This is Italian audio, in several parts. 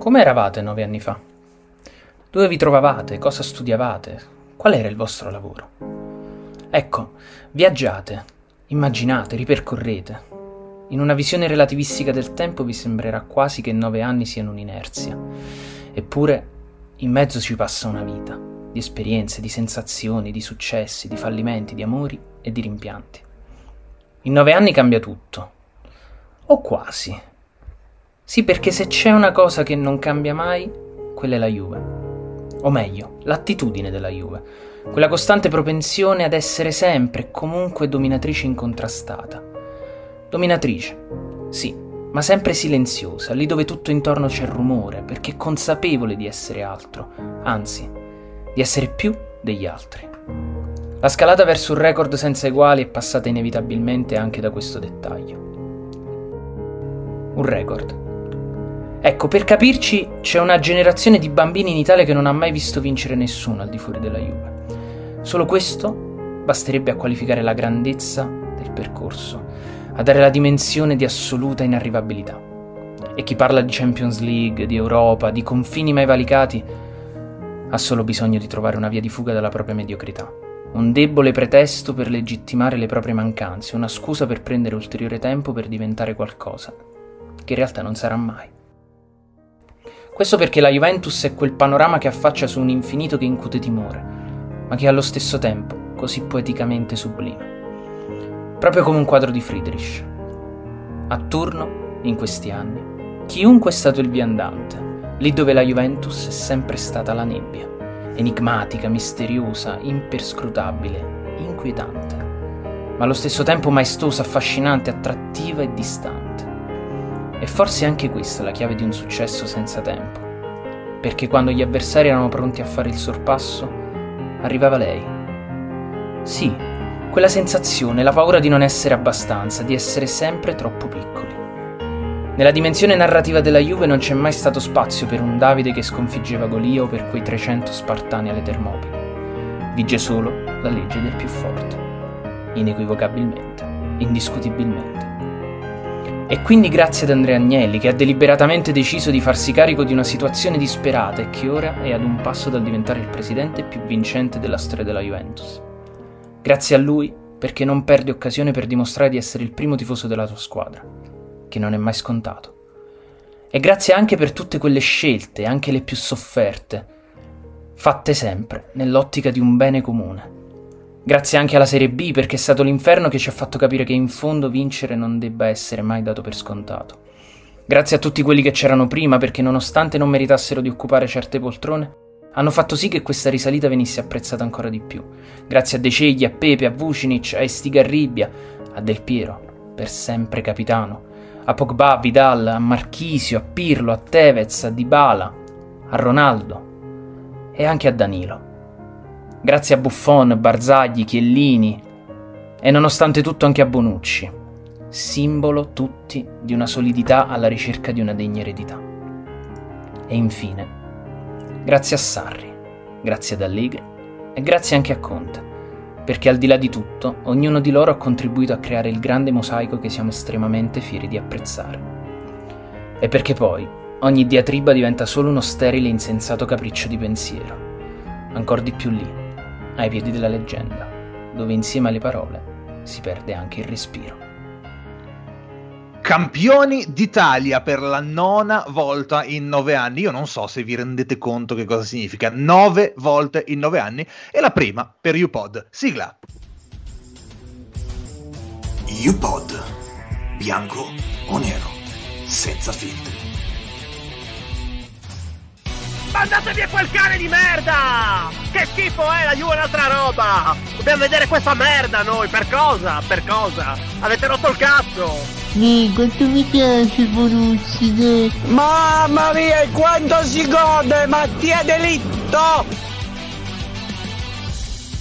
Come eravate nove anni fa? Dove vi trovavate? Cosa studiavate? Qual era il vostro lavoro? Ecco, viaggiate, immaginate, ripercorrete. In una visione relativistica del tempo vi sembrerà quasi che nove anni siano un'inerzia. Eppure, in mezzo ci passa una vita, di esperienze, di sensazioni, di successi, di fallimenti, di amori e di rimpianti. In nove anni cambia tutto. O quasi. Sì, perché se c'è una cosa che non cambia mai, quella è la Juve. O meglio, l'attitudine della Juve. Quella costante propensione ad essere sempre e comunque dominatrice incontrastata. Dominatrice, sì, ma sempre silenziosa, lì dove tutto intorno c'è rumore, perché consapevole di essere altro, anzi, di essere più degli altri. La scalata verso un record senza eguali è passata inevitabilmente anche da questo dettaglio. Un record Ecco, per capirci, c'è una generazione di bambini in Italia che non ha mai visto vincere nessuno al di fuori della Juve. Solo questo basterebbe a qualificare la grandezza del percorso, a dare la dimensione di assoluta inarrivabilità. E chi parla di Champions League, di Europa, di confini mai valicati, ha solo bisogno di trovare una via di fuga dalla propria mediocrità. Un debole pretesto per legittimare le proprie mancanze, una scusa per prendere ulteriore tempo per diventare qualcosa, che in realtà non sarà mai. Questo perché la Juventus è quel panorama che affaccia su un infinito che incute timore, ma che allo stesso tempo così poeticamente sublime. Proprio come un quadro di Friedrich. A turno, in questi anni, chiunque è stato il viandante, lì dove la Juventus è sempre stata la nebbia, enigmatica, misteriosa, imperscrutabile, inquietante, ma allo stesso tempo maestosa, affascinante, attrattiva e distante. E forse anche questa è la chiave di un successo senza tempo. Perché quando gli avversari erano pronti a fare il sorpasso, arrivava lei. Sì, quella sensazione, la paura di non essere abbastanza, di essere sempre troppo piccoli. Nella dimensione narrativa della Juve non c'è mai stato spazio per un Davide che sconfiggeva Golia o per quei 300 Spartani alle Termopili. Vige solo la legge del più forte. Inequivocabilmente, indiscutibilmente. E quindi grazie ad Andrea Agnelli che ha deliberatamente deciso di farsi carico di una situazione disperata e che ora è ad un passo dal diventare il presidente più vincente della storia della Juventus. Grazie a lui perché non perde occasione per dimostrare di essere il primo tifoso della tua squadra, che non è mai scontato. E grazie anche per tutte quelle scelte, anche le più sofferte, fatte sempre nell'ottica di un bene comune Grazie anche alla Serie B perché è stato l'inferno che ci ha fatto capire che in fondo vincere non debba essere mai dato per scontato. Grazie a tutti quelli che c'erano prima perché nonostante non meritassero di occupare certe poltrone, hanno fatto sì che questa risalita venisse apprezzata ancora di più. Grazie a De Cegli, a Pepe, a Vucinic, a Estigarribia, a Del Piero, per sempre capitano, a Pogba, a Vidal, a Marchisio, a Pirlo, a Tevez, a Dybala, a Ronaldo e anche a Danilo. Grazie a Buffon, Barzagli, Chiellini e nonostante tutto anche a Bonucci, simbolo tutti di una solidità alla ricerca di una degna eredità. E infine, grazie a Sarri, grazie ad Allegri e grazie anche a Conte, perché al di là di tutto ognuno di loro ha contribuito a creare il grande mosaico che siamo estremamente fieri di apprezzare. E perché poi ogni diatriba diventa solo uno sterile e insensato capriccio di pensiero, ancora di più lì ai piedi della leggenda, dove insieme alle parole si perde anche il respiro. Campioni d'Italia per la nona volta in nove anni. Io non so se vi rendete conto che cosa significa nove volte in nove anni. E la prima per UPod. Sigla. UPod. Bianco o nero. Senza filtri. Mandate via quel cane di merda! Che schifo è, la Juve è un'altra roba! Dobbiamo vedere questa merda noi, per cosa? Per cosa? Avete rotto il cazzo! Sì, quanto mi piace Bonucci, Mamma mia, quanto si gode, Mattia Delitto!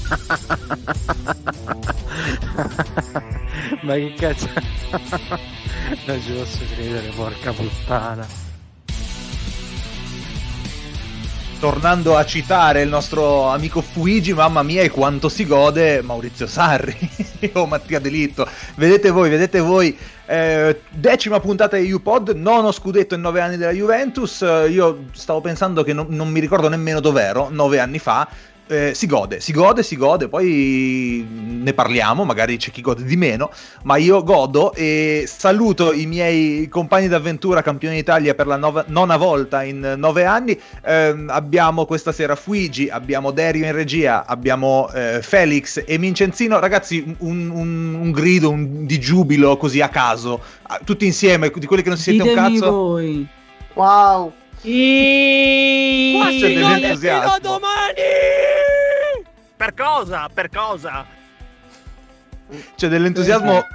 Ma che cazzo? non ci posso credere, porca puttana. Tornando a citare il nostro amico Fuigi, mamma mia, e quanto si gode Maurizio Sarri o Mattia Delitto. Vedete voi, vedete voi. Eh, decima puntata di UPod, nono scudetto in nove anni della Juventus. Eh, io stavo pensando che non, non mi ricordo nemmeno dov'ero, nove anni fa eh, si gode, si gode, si gode, poi ne parliamo, magari c'è chi gode di meno, ma io godo e saluto i miei compagni d'avventura campioni d'Italia per la nova, nona volta in nove anni. Eh, abbiamo questa sera Fuigi, abbiamo Derio in regia, abbiamo eh, Felix e Vincenzino. Ragazzi, un, un, un grido un, di giubilo così a caso, tutti insieme, di quelli che non si sente Ditemi un cazzo. voi. Wow. I... Qua c'è dell'entusiasmo. fino a domani! Per cosa? Per cosa? C'è dell'entusiasmo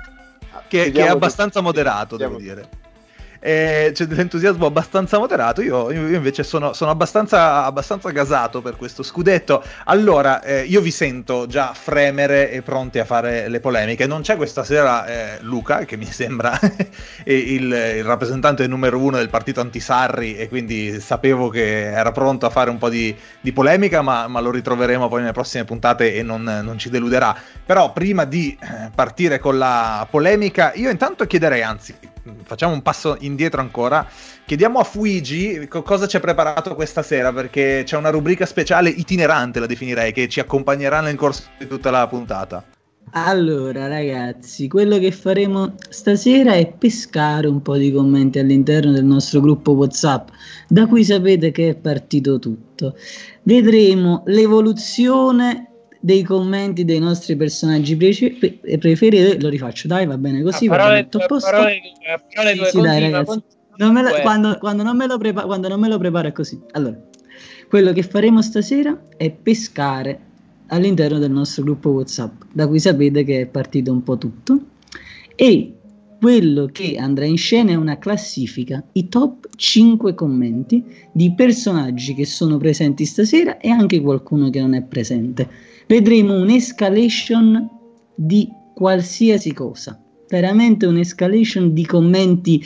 che, che è abbastanza moderato, devo dire. Eh, c'è dell'entusiasmo abbastanza moderato. Io, io invece sono, sono abbastanza, abbastanza gasato per questo scudetto. Allora, eh, io vi sento già fremere e pronti a fare le polemiche. Non c'è questa sera eh, Luca, che mi sembra il, il rappresentante numero uno del partito anti-Sarri, e quindi sapevo che era pronto a fare un po' di, di polemica, ma, ma lo ritroveremo poi nelle prossime puntate e non, non ci deluderà. Però prima di eh, partire con la polemica, io intanto chiederei, anzi, facciamo un passo indietro ancora. Chiediamo a Fuigi co- cosa ci ha preparato questa sera, perché c'è una rubrica speciale itinerante, la definirei, che ci accompagnerà nel corso di tutta la puntata. Allora, ragazzi, quello che faremo stasera è pescare un po' di commenti all'interno del nostro gruppo WhatsApp, da cui sapete che è partito tutto. Vedremo l'evoluzione dei commenti dei nostri personaggi pre- preferiti. Lo rifaccio, dai, va bene così. A va parole, bene, tutto a a posto. parole, parole Sì, tue, sì, dai, ragazzi. Non Uè. quando, quando non me lo prepa- quando non me lo preparo è così. Allora, quello che faremo stasera è pescare all'interno del nostro gruppo WhatsApp, da cui sapete che è partito un po' tutto. E quello che andrà in scena è una classifica, i top 5 commenti di personaggi che sono presenti stasera e anche qualcuno che non è presente. Vedremo un'escalation di qualsiasi cosa, veramente un'escalation di commenti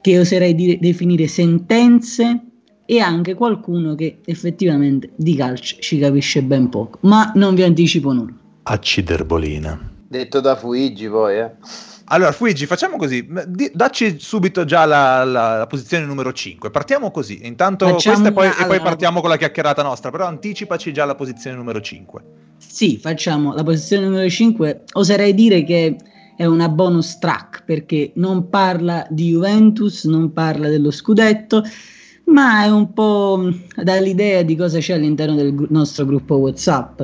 che oserei dire- definire sentenze e anche qualcuno che effettivamente di calcio ci capisce ben poco, ma non vi anticipo nulla. Acciderbolina. Detto da Fuigi poi, eh. Allora, Fuigi, facciamo così. dacci subito già la, la- la posizione numero 5. Partiamo così. Intanto Facciamo questa e poi, una- e poi partiamo con la chiacchierata nostra. Però anticipaci già la posizione numero 5. Sì, facciamo la posizione numero 5. Oserei dire che è una bonus track perché non parla di Juventus, non parla dello scudetto, ma è un po' dall'idea di cosa c'è all'interno del nostro gruppo WhatsApp.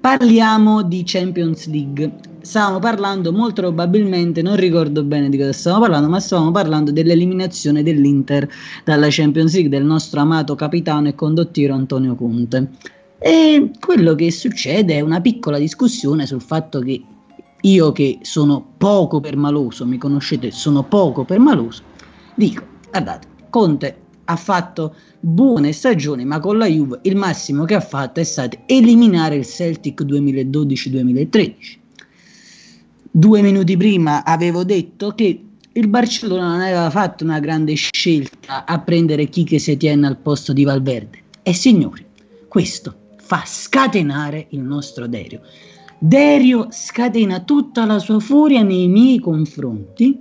Parliamo di Champions League. Stavamo parlando molto probabilmente, non ricordo bene di cosa stavamo parlando, ma stavamo parlando dell'eliminazione dell'Inter dalla Champions League del nostro amato capitano e condottiero Antonio Conte. E quello che succede è una piccola discussione sul fatto che io che sono poco permaloso, mi conoscete, sono poco permaloso, dico, guardate, Conte ha fatto buone stagioni, ma con la Juve il massimo che ha fatto è stato eliminare il Celtic 2012-2013. Due minuti prima avevo detto che il Barcellona non aveva fatto una grande scelta a prendere Kike Setien al posto di Valverde. E signori, questo fa scatenare il nostro Derio. Derio scatena tutta la sua furia nei miei confronti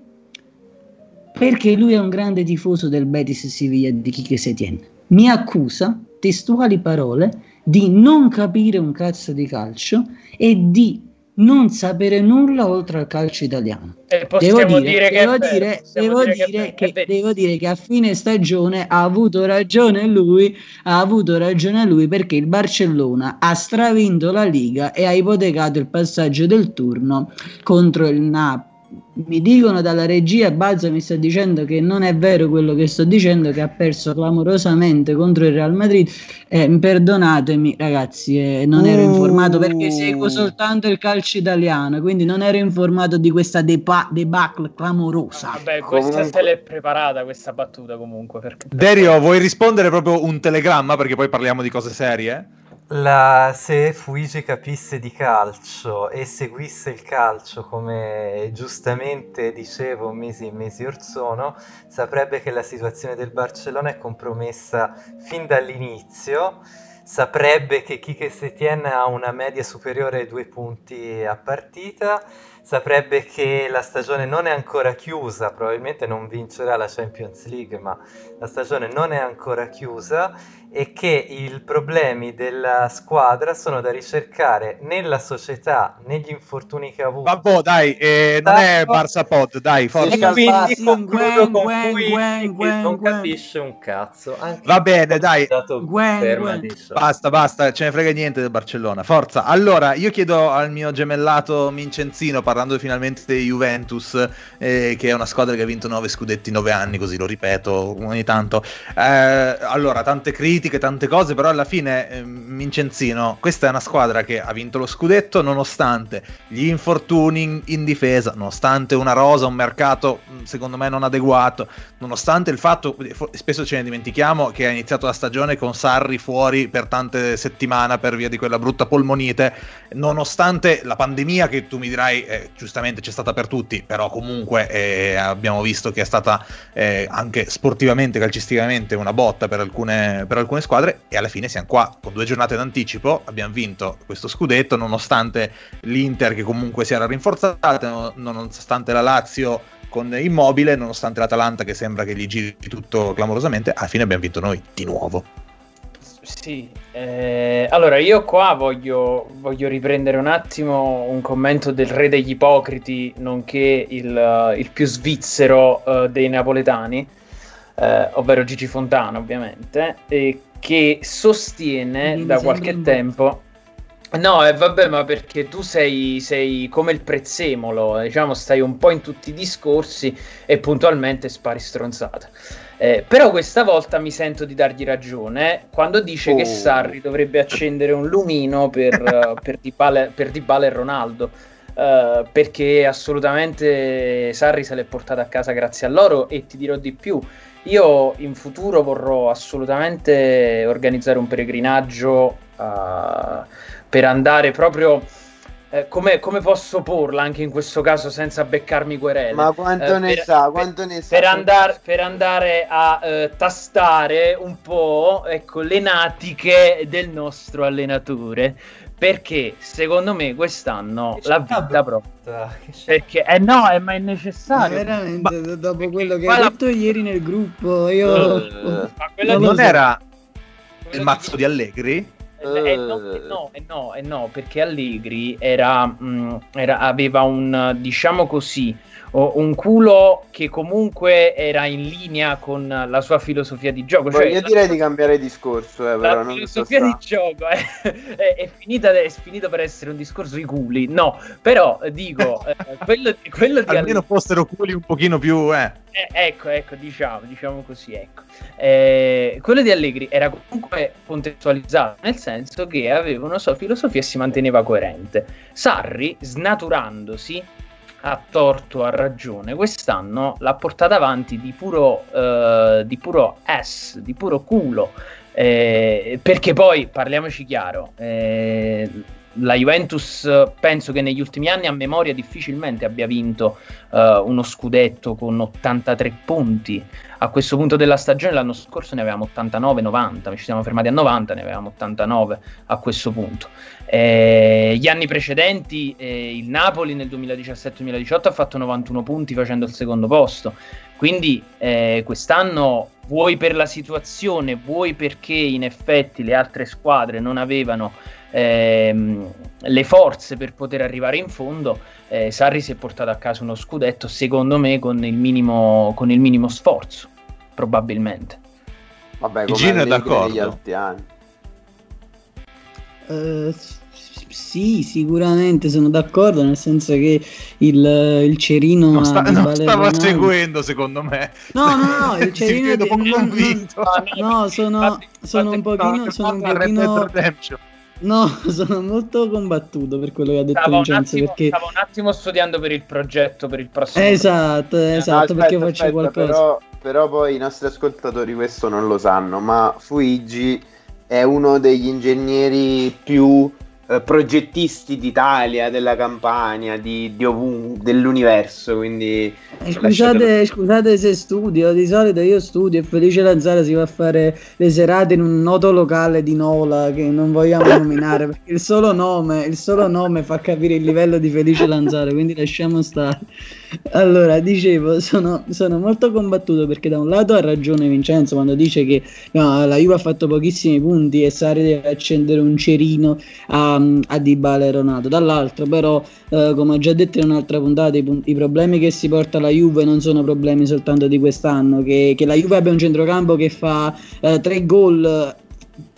perché lui è un grande tifoso del Betis Siviglia di Kike Setien. Mi accusa, testuali parole, di non capire un cazzo di calcio e di non sapere nulla oltre al calcio italiano. E possiamo Devo dire, dire, che devo dire- possiamo devo dire dire è che, vero. devo dire che a fine stagione ha avuto ragione lui, ha avuto ragione lui perché il Barcellona ha stravinto la Liga e ha ipotecato il passaggio del turno contro il Napoli. Mi dicono dalla regia, Bazza mi sta dicendo che non è vero quello che sto dicendo, che ha perso clamorosamente contro il Real Madrid. Eh, perdonatemi ragazzi, eh, non ero informato perché seguo soltanto il calcio italiano, quindi non ero informato di questa depa- debacle clamorosa. Vabbè, questa Comunque- se l'è preparata questa battuta comunque. Perché... Derio, vuoi rispondere proprio un telegramma? Perché poi parliamo di cose serie? Se Fuigi capisse di calcio e seguisse il calcio come giustamente dicevo mesi e mesi or sono, saprebbe che la situazione del Barcellona è compromessa fin dall'inizio, saprebbe che Quique Setien ha una media superiore ai due punti a partita, saprebbe che la stagione non è ancora chiusa, probabilmente non vincerà la Champions League, ma la stagione non è ancora chiusa e che i problemi della squadra sono da ricercare nella società, negli infortuni che ha avuto. Vabbè, dai, eh, non è Barça Pod, dai, forza. E quindi concludo Gwen, con Gwen, Gwen, Gwen, non Gwen. capisce un cazzo. Anche Va bene, dai. Gwen, ferma Gwen. di so- Basta, basta, ce ne frega niente del Barcellona. Forza. Allora, io chiedo al mio gemellato Mincenzino, parlando finalmente di Juventus, eh, che è una squadra che ha vinto 9 scudetti in 9 anni, così lo ripeto ogni tanto. Eh, allora, tante critiche, tante cose, però alla fine, eh, Mincenzino, questa è una squadra che ha vinto lo scudetto nonostante gli infortuni in, difesa, nonostante una rosa, un mercato mh, secondo me non adeguato, nonostante il fatto, spesso ce ne dimentichiamo, che ha iniziato la stagione con Sarri fuori per tante settimane per via di quella brutta polmonite, nonostante la pandemia che tu mi dirai eh, giustamente c'è stata per tutti, però comunque eh, abbiamo visto che è stata eh, anche sportivamente, calcisticamente una botta per alcune, per alcune squadre e alla fine siamo qua con due giornate d'anticipo, abbiamo vinto questo scudetto nonostante l'Inter che comunque si era rinforzata, no- nonostante la Lazio con Immobile, nonostante l'Atalanta che sembra che gli giri tutto clamorosamente, alla fine abbiamo vinto noi di nuovo. Sì, eh, allora io qua voglio, voglio riprendere un attimo un commento del re degli ipocriti, nonché il, il più svizzero eh, dei napoletani, eh, ovvero Gigi Fontana ovviamente, e che sostiene da qualche tempo... No, e vabbè, ma perché tu sei, sei come il prezzemolo, diciamo, stai un po' in tutti i discorsi e puntualmente spari stronzate. Eh, però questa volta mi sento di dargli ragione quando dice che Oh. Sarri dovrebbe accendere un lumino per, eh, per, Dybala, per Dybala e Ronaldo. eh, perché assolutamente Sarri se l'è portato a casa grazie a loro e ti dirò di più. Io in futuro vorrò assolutamente organizzare un peregrinaggio eh, per andare proprio. eh, come, come posso porla anche in questo caso senza beccarmi querele? Ma quanto Eh, ne per- sa? per- Quanto ne sa? per, andar- per andare a eh, tastare un po' ecco, le natiche del nostro allenatore. Perché secondo me quest'anno Che l'ha città vinta proprio. brutta, Perché, eh no, eh, ma è Ma necessario. veramente, d- dopo quello che hai la- detto ieri nel gruppo, io... Eh, Ma quello Non Non era quello il mazzo di Allegri? Eh, eh, no, eh, no, eh, no, eh, no, perché Allegri era, mh, era- aveva un, diciamo così, un culo che comunque era in linea con la sua filosofia di gioco. Cioè, io la- direi di cambiare discorso, eh, però la non so filosofia di gioco è, è- è finita, è finito per essere un discorso di culi, no, però eh, dico, eh, quello, quello di Almeno Allegri- fossero culi un pochino più... Eh. eh, ecco, ecco, diciamo, diciamo così, ecco. Eh, quello di Allegri era comunque contestualizzato, nel senso che aveva una sua filosofia e si manteneva coerente. Sarri, snaturandosi, a torto, a ragione, quest'anno l'ha portata avanti di puro, eh, di puro S, di puro culo. Eh, perché poi, parliamoci chiaro, eh, la Juventus penso che negli ultimi anni a memoria difficilmente abbia vinto eh, uno scudetto con 83 punti. A questo punto della stagione l'anno scorso ne avevamo 89-90, ci siamo fermati a 90, ne avevamo 89 a questo punto. Eh, gli anni precedenti eh, il Napoli nel 2017-2018 ha fatto 91 punti facendo il secondo posto. Quindi eh, quest'anno vuoi per la situazione, vuoi perché in effetti le altre squadre non avevano ehm, le forze per poter arrivare in fondo, eh, Sarri si è portato a casa uno scudetto, secondo me, con il minimo, con il minimo sforzo, probabilmente. Vabbè, Gino è d'accordo. negli altri anni. Eh, sì, sicuramente sono d'accordo, nel senso che il, il cerino Non, sta- non stava seguendo, secondo me. No, no, no, il Ti cerino di- poco non- non- convinto. No, sono, sono un pochino, sono un pochino, no, sono molto combattuto per quello che ha detto Stavo un, Vincenzo, attimo, perché stavo un attimo studiando per il progetto per il prossimo esatto, esatto, No, perché aspetta, faccio aspetta, qualcosa. Però, però poi i nostri ascoltatori questo non lo sanno, ma Fuigi è uno degli ingegneri più eh, progettisti d'Italia, della Campania, di, di ovun- dell'universo, quindi... Eh, scusate, scusate se studio, di solito io studio e Felice Lanzara si va a fare le serate in un noto locale di Nola che non vogliamo nominare perché il solo nome, il solo nome fa capire il livello di Felice Lanzara, quindi lasciamo stare. Allora, dicevo, sono, sono, molto combattuto perché da un lato ha ragione Vincenzo quando dice che no, la Juve ha fatto pochissimi punti e Sari deve accendere un cerino a, a Dybala e Ronaldo. Dall'altro però, eh, come ho già detto in un'altra puntata, i, i, problemi che si porta la Juve non sono problemi soltanto di quest'anno, che, che la Juve abbia un centrocampo che fa eh, tre gol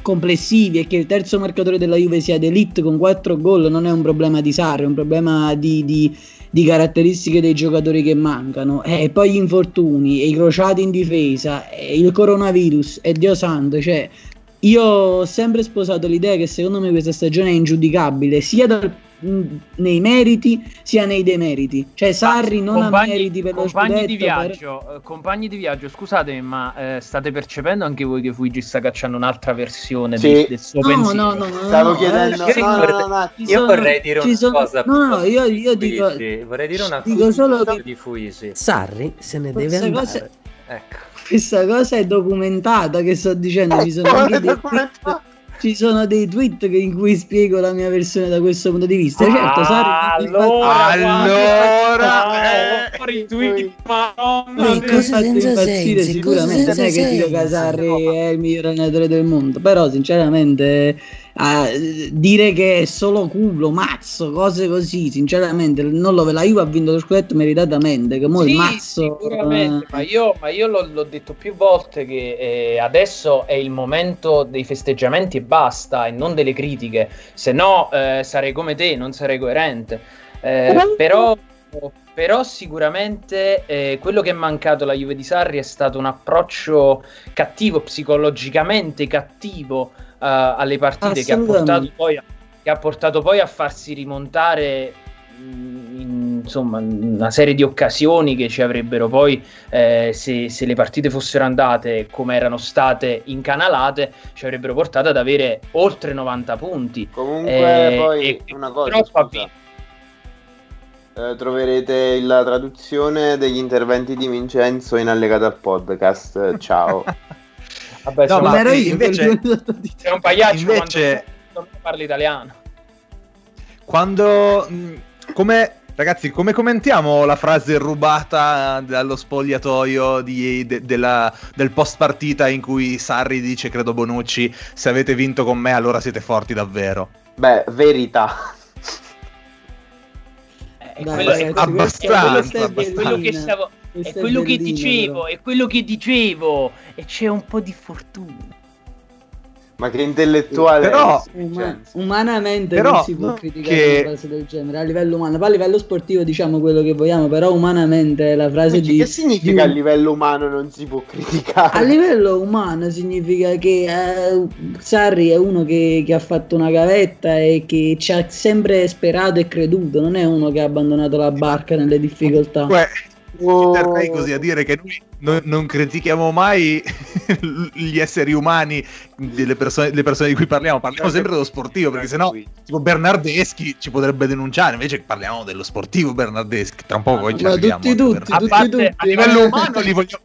complessivi e che il terzo marcatore della Juve sia d'elite con quattro gol non è un problema di Sarri, è un problema di, di di caratteristiche dei giocatori che mancano, e eh, poi gli infortuni, e i crociati in difesa, e il coronavirus, e Dio santo, cioè io ho sempre sposato l'idea che secondo me questa stagione è ingiudicabile sia dal nei meriti sia nei demeriti. Cioè Sarri non compagni, ha meriti per lo compagni scudetto, di viaggio, per... Eh, compagni di viaggio, scusatemi, ma eh, state percependo anche voi che Fuigi sta cacciando un'altra versione sì. del suo no, pensiero? No, no, no, Stavo no, chiedendo, eh, no, no, no, io vorrei dire una sono... cosa. No, no, io, io dico vorrei dire una dico cosa solo che... di Fuisi. Sarri se ne deve andare. Cosa... Ecco. Questa cosa è documentata che sto dicendo, ci sono anche dei ci sono dei tweet in cui spiego la mia versione da questo punto di vista. Certo, ah, allora, allora, eh, tweet, ma non cosa senza impazzire sicuramente. Non è che dico che Sarri è il miglior allenatore del mondo, però sinceramente a dire che è solo culo, mazzo, cose così, sinceramente non lo la Juve ha vinto lo scudetto meritatamente, che mo sì, il mazzo sicuramente, eh... ma io, ma io l'ho, l'ho, detto più volte che eh, adesso è il momento dei festeggiamenti e basta e non delle critiche, se no eh, sarei come te, non sarei coerente. Eh, però però sicuramente eh, quello che è mancato alla Juve di Sarri è stato un approccio cattivo, psicologicamente cattivo uh, alle partite che ha, portato poi, che ha portato poi a farsi rimontare in, insomma una serie di occasioni che ci avrebbero poi eh, se, se, le partite fossero andate come erano state incanalate ci avrebbero portato ad avere oltre 90 punti. Comunque eh, poi una cosa eh, troverete la traduzione degli interventi di Vincenzo in allegato al podcast. Ciao Vabbè, no, ma ero io invece sei un pagliaccio invece quando parli italiano. Quando come ragazzi, come commentiamo la frase rubata dallo spogliatoio di, de, della, del post partita in cui Sarri dice credo Bonucci, se avete vinto con me allora siete forti davvero. Beh, verità. È, Dai, quello, ragazzi, abbastanza, è quello, è quello che stavo è quello che dicevo, però. è quello che dicevo, e c'è un po' di fortuna. Ma che intellettuale però, uma- umanamente però, non si può criticare che... una frase del genere a livello umano. Poi a livello sportivo diciamo quello che vogliamo, però umanamente la frase di Che significa di... a livello umano non si può criticare? A livello umano significa che eh, Sarri è uno che, che, ha fatto una gavetta e che ci ha sempre sperato e creduto, non è uno che ha abbandonato la barca nelle difficoltà. Beh Oh. Terrei così a dire che noi non, non critichiamo mai gli esseri umani delle persone, le persone di cui parliamo, parliamo sempre dello sportivo, perché sennò tipo Bernardeschi ci potrebbe denunciare, invece parliamo dello sportivo Bernardeschi, tra un po' poi ci Ma tutti, tutti, a, parte, tutti, a livello umano li voglio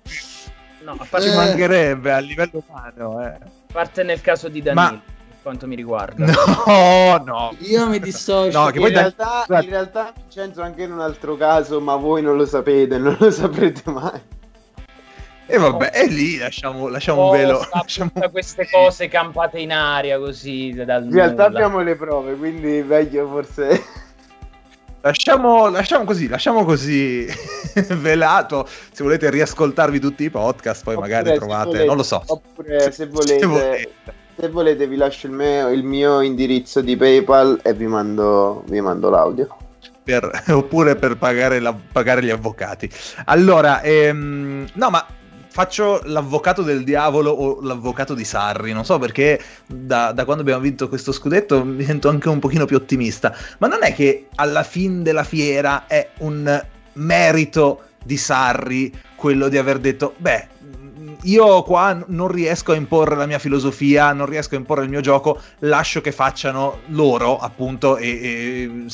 No, a parte... Ci mancherebbe a livello umano, eh. A parte nel caso di Danilo. Ma quanto mi riguarda. No, no. Io mi dissocio. No, in, realtà, in realtà Vincenzo anche in un altro caso, ma voi non lo sapete, non lo saprete mai. E vabbè, e lì lasciamo, lasciamo un velo. Lasciamo... queste cose campate in aria così dal In realtà nulla. abbiamo le prove, quindi meglio forse... Lasciamo, lasciamo così, lasciamo così velato. Se volete riascoltarvi tutti i podcast, poi oppure magari trovate, volete, non lo so. Oppure se volete, se volete, se volete vi lascio il mio, il mio, indirizzo di PayPal e vi mando, vi mando l'audio. Per, oppure per pagare, la, pagare, gli avvocati. Allora, ehm, no, ma faccio l'avvocato del diavolo o l'avvocato di Sarri. Non so perché da, da, quando abbiamo vinto questo scudetto mi sento anche un pochino più ottimista. Ma non è che alla fine della fiera è un merito di Sarri quello di aver detto, beh, io qua non riesco a imporre la mia filosofia, non riesco a imporre il mio gioco, lascio che facciano loro, appunto, e, e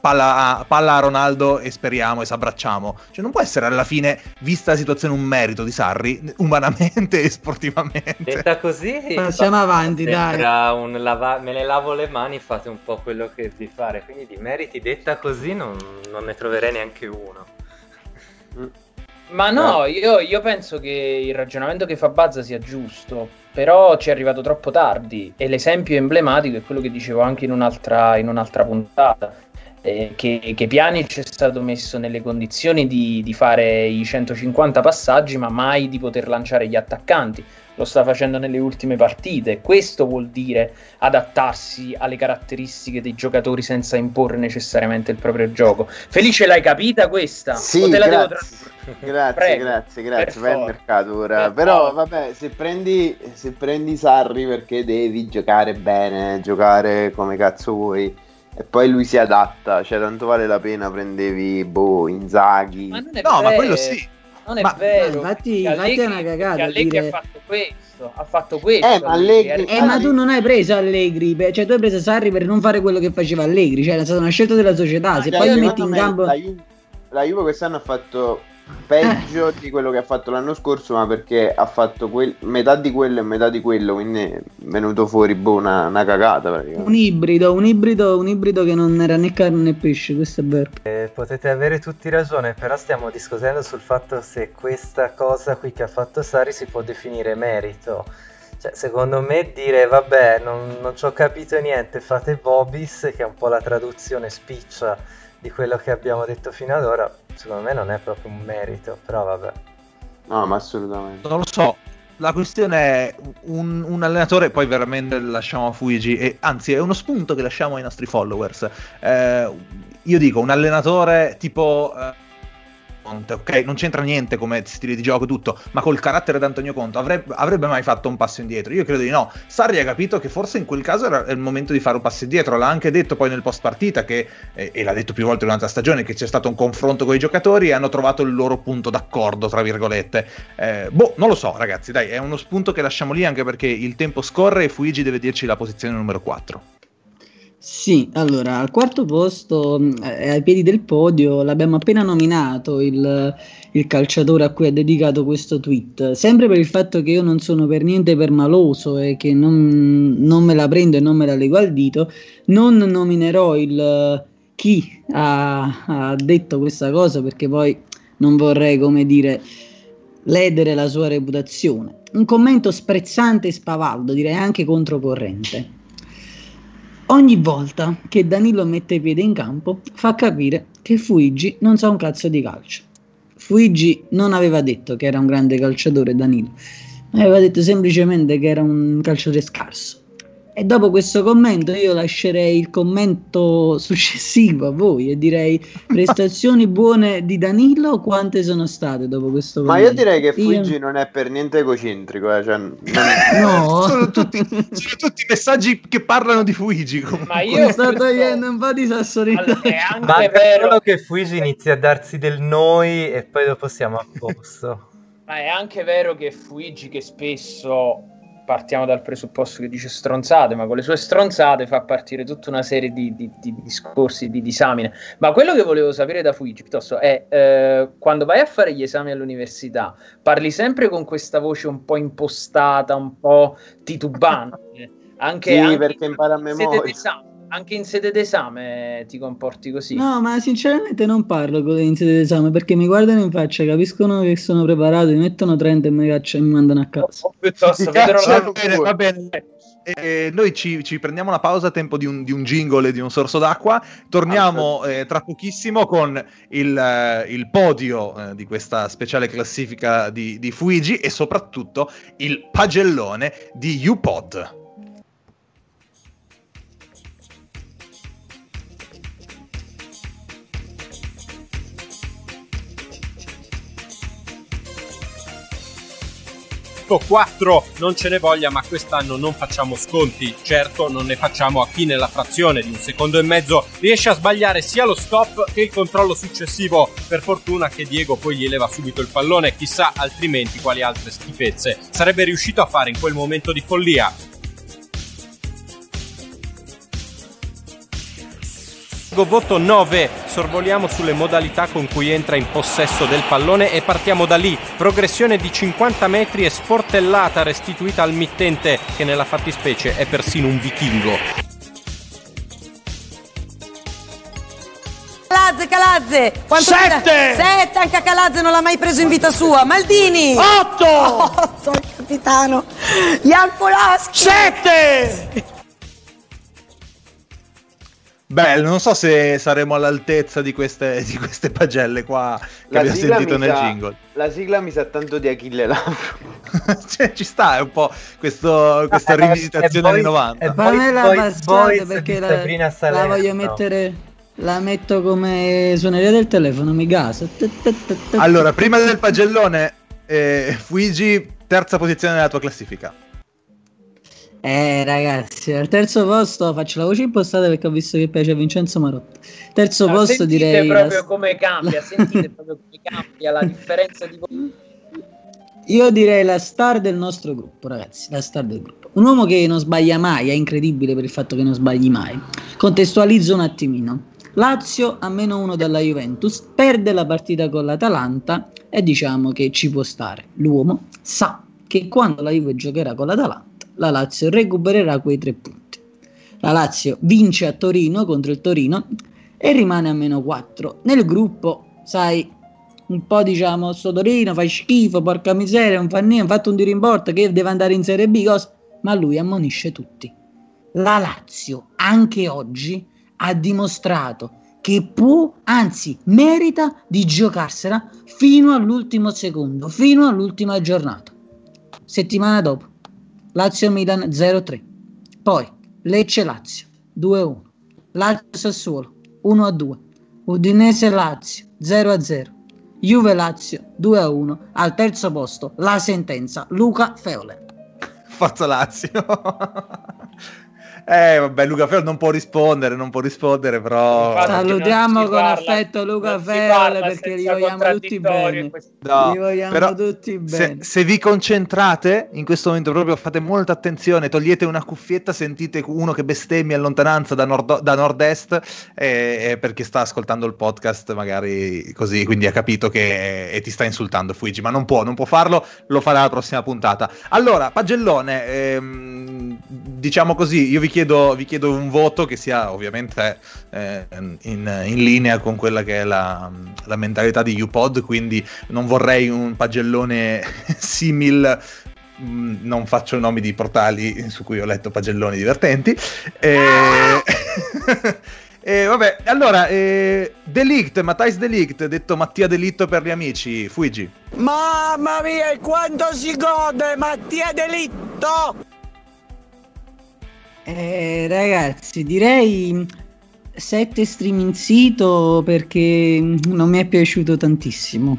palla, a, palla a Ronaldo e speriamo e s'abbracciamo. Cioè, non può essere alla fine, vista la situazione, un merito di Sarri, umanamente e sportivamente. Detta così, Passiamo avanti, dai. lava- me ne lavo le mani, fate un po' quello che vi pare. Quindi di meriti detta così non, non ne troverei neanche uno. Ma no, io, io penso che il ragionamento che fa Bazza sia giusto, però ci è arrivato troppo tardi e l'esempio emblematico è quello che dicevo anche in un'altra, in un'altra puntata, eh, che, che Pjanic è stato messo nelle condizioni di, di fare i 150 passaggi ma mai di poter lanciare gli attaccanti. Lo sta facendo nelle ultime partite. Questo vuol dire adattarsi alle caratteristiche dei giocatori senza imporre necessariamente il proprio gioco. Felice, l'hai capita questa? Sì, O te la devo grazie. Grazie, Prego. grazie, grazie. Per Vai al forza. mercato ora. Per Però forza. vabbè, se prendi, se prendi Sarri perché devi giocare bene, giocare come cazzo vuoi, e poi lui si adatta, cioè tanto vale la pena prendevi boh, Inzaghi. Ma No, ma quello sì. Non è Ma- vero. infatti- perché infatti è una cagata Allegri dire- ha fatto questo. Ha fatto questo. Eh, ma Allegri- Eh, ma tu non hai preso Allegri, cioè tu hai preso Sarri per non fare quello che faceva Allegri, cioè è stata una scelta della società. Se Cioè, poi metti in campo. La Juve, la Juve quest'anno ha fatto peggio di quello che ha fatto l'anno scorso, ma perché ha fatto quel- metà di quello e metà di quello, quindi è venuto fuori boh, una, una cagata. Un ibrido, un ibrido, un ibrido che non era né carne né pesce, questo è vero. Eh, potete avere tutti ragione, però stiamo discutendo sul fatto se questa cosa qui che ha fatto Sari si può definire merito. Cioè, secondo me dire vabbè, non, non ci ho capito niente, fate Bobis, che è un po' la traduzione spiccia di quello che abbiamo detto fino ad ora, secondo me non è proprio un merito, però vabbè. No, ma assolutamente. Non lo so. La questione è un, un allenatore, poi veramente lasciamo a Fuigi, e anzi è uno spunto che lasciamo ai nostri followers. Eh, io dico, un allenatore tipo eh, Conte, ok? Non c'entra niente come stile di gioco, tutto, ma col carattere di Antonio Conte avrebbe, avrebbe mai fatto un passo indietro? Io credo di no. Sarri ha capito che forse in quel caso era il momento di fare un passo indietro. L'ha anche detto poi nel post partita, che, eh, e l'ha detto più volte durante la stagione, che c'è stato un confronto con i giocatori e hanno trovato il loro punto d'accordo, tra virgolette. Eh, boh, non lo so, ragazzi, dai, è uno spunto che lasciamo lì anche perché il tempo scorre e Fuigi deve dirci la posizione numero 4. Sì, allora al quarto posto, mh, eh, ai piedi del podio, l'abbiamo appena nominato il, il calciatore a cui ha dedicato questo tweet. Sempre per il fatto che io non sono per niente permaloso e che non, non me la prendo e non me la leggo al dito, non nominerò il chi ha, ha detto questa cosa perché poi non vorrei, come dire, ledere la sua reputazione. Un commento sprezzante e spavaldo, direi anche controcorrente. Ogni volta che Danilo mette piede in campo fa capire che Fuigi non sa un cazzo di calcio. Fuigi non aveva detto che era un grande calciatore Danilo, aveva detto semplicemente che era un calciatore scarso. E dopo questo commento io lascerei il commento successivo a voi e direi prestazioni buone di Danilo quante sono state dopo questo Ma commento? io direi che Io- Fuigi non è per niente egocentrico, eh, cioè, non- No, sono, tutti, sono tutti messaggi che parlano di Fuigi. Comunque. Ma io sto togliendo un po' di sassolino. Allora, Ma è vero, che Fuigi inizi a darsi del noi e poi dopo siamo a posto. ma è anche vero che Fuigi che spesso partiamo dal presupposto che dice stronzate, ma con le sue stronzate fa partire tutta una serie di, di- di discorsi, di disamine. Ma quello che volevo sapere da Fuigi piuttosto è eh, quando vai a fare gli esami all'università, parli sempre con questa voce un po' impostata, un po' titubante. Anche, Sì, anche perché impara a memoria. d'esame- anche in sede d'esame ti comporti così. No, ma sinceramente non parlo con in sede d'esame perché mi guardano in faccia, capiscono che sono preparato, mi mettono 30 e mi, caccia- mi mandano a casa. O piuttosto va bene, va bene. Eh, noi ci, ci prendiamo una pausa a tempo di un, di un jingle e di un sorso d'acqua. Torniamo eh, tra pochissimo con il, eh, il podio eh, di questa speciale classifica di, di Fuigi e soprattutto il pagellone di UPod. Punto 4 non ce ne voglia, ma quest'anno non facciamo sconti. Certo, non ne facciamo a chi nella frazione di un secondo e mezzo riesce a sbagliare sia lo stop che il controllo successivo. Per fortuna che Diego poi gli eleva subito il pallone, chissà altrimenti quali altre schifezze sarebbe riuscito a fare in quel momento di follia. Voto 9, sorvoliamo sulle modalità con cui entra in possesso del pallone e partiamo da lì. Progressione di 50 metri e sportellata restituita al mittente che nella fattispecie è persino un vichingo. Calazze, Calazze! Quanto Sette! Sette, anche a Calazze non l'ha mai preso in vita sua. Maldini! Otto! Otto, il capitano! Jankolaschi! Sette! Beh, non so se saremo all'altezza di queste, di queste pagelle qua che abbiamo sentito nel sa- jingle. La sigla mi sa tanto di Achille Lauro. Cioè, ci sta, è un po' questo- questa Eh, rivisitazione anni poi- 90. e me la Boys perché la, Sabrina la voglio mettere. La metto come suoneria del telefono, mi gasa. Allora, prima del pagellone, eh, Fuigi, terza posizione nella tua classifica. Eh ragazzi, al terzo posto faccio la voce impostata perché ho visto che piace a Vincenzo Marotta. Terzo Ma posto sentite direi la- proprio come cambia, sentite proprio come cambia la differenza di Io direi la star del nostro gruppo, ragazzi, la star del gruppo. Un uomo che non sbaglia mai, è incredibile per il fatto che non sbagli mai. Contestualizzo un attimino. Lazio a meno uno dalla Juventus, perde la partita con l'Atalanta e diciamo che ci può stare. L'uomo sa che quando la Juve giocherà con l'Atalanta, la Lazio recupererà quei tre punti. La Lazio vince a Torino contro il Torino e rimane a meno 4. Nel gruppo, sai, un po' diciamo sto Torino fa schifo, porca miseria, non fa niente, ha fatto un tiro in porta che deve andare in Serie B, cosa? ma lui ammonisce tutti. La Lazio anche oggi ha dimostrato che può, anzi merita di giocarsela fino all'ultimo secondo, fino all'ultima giornata. Settimana dopo, Lazio-Milan 0-3, poi Lecce-Lazio 2-1, Lazio-Sassuolo 1-2, Udinese-Lazio 0-0, Juve-Lazio 2-1, al terzo posto la sentenza Luca Feole. Forza Lazio. eh, vabbè, Luca Feole non può rispondere, non può rispondere, però... Salutiamo con parla- affetto Luca parla perché li vogliamo tutti bene. No, li vogliamo però tutti se, bene. se vi concentrate in questo momento proprio fate molta attenzione, togliete una cuffietta, sentite uno che bestemmia in lontananza da, nord- da nord-est eh, eh, perché sta ascoltando il podcast magari così, quindi ha capito che e ti sta insultando Fuigi, ma non può, non può farlo, lo farà la prossima puntata. Allora, Pagellone, ehm, diciamo così, io vi chiedo, vi chiedo un voto che sia ovviamente eh, in, in linea con quella che è la, la mentalità di UPod, quindi non vorrei un pagellone simil. mm, Non faccio nomi di portali su cui ho letto pagelloni divertenti. E vabbè, allora, eh, Delict, Matthijs Delict, detto Mattia Delitto per gli amici, Fuigi. Mamma mia, quanto si gode, Mattia Delitto! Eh, ragazzi, direi 7 streaming sito perché non mi è piaciuto tantissimo.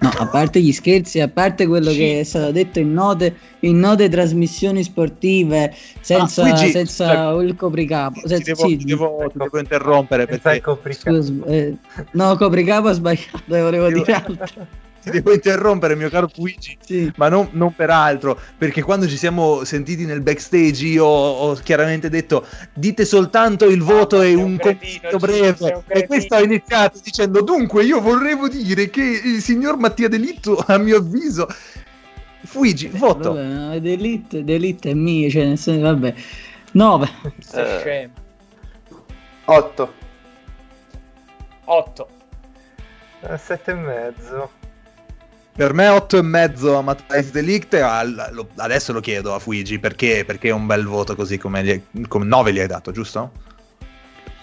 No, a parte gli scherzi, a parte quello che è stato detto in note, in note trasmissioni sportive senza, Ah, Luigi, senza scusa, il copricapo. Ti senza- devo, sì, ti devo- ti devo interrompere perché scusa, eh, no, copricapo ho sbagliato, volevo dire altro. ti devo interrompere, mio caro Fuigi, Sì. ma non, non per altro, perché quando ci siamo sentiti nel backstage io ho chiaramente detto dite soltanto il voto e un commento breve e questo ha iniziato dicendo dunque io vorrevo dire che il signor Mattia Delitto a mio avviso Fuigi, voto. Vabbè, no, Delete, Delete è mio, cioè nel senso, vabbè. 9. Sei scemo. 8. 8. Eh, Sette e mezzo. Per me 8 e mezzo a Matthijs Delict, adesso lo chiedo a Fuigi perché, perché è un bel voto così come, gli- come 9 gli hai dato, giusto?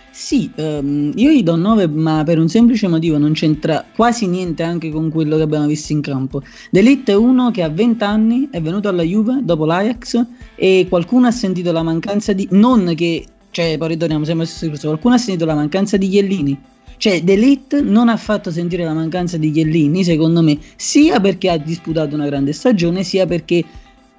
Sì, ehm, io gli do 9, ma per un semplice motivo non c'entra quasi niente anche con quello che abbiamo visto in campo. Delite è uno che a 20 anni è venuto alla Juve dopo l'Ajax e qualcuno ha sentito la mancanza di... non che... cioè poi ritorniamo sempre allo stesso discorso, qualcuno ha sentito la mancanza di Chiellini. Cioè, D'Elite non ha fatto sentire la mancanza di Chiellini, secondo me, sia perché ha disputato una grande stagione, sia perché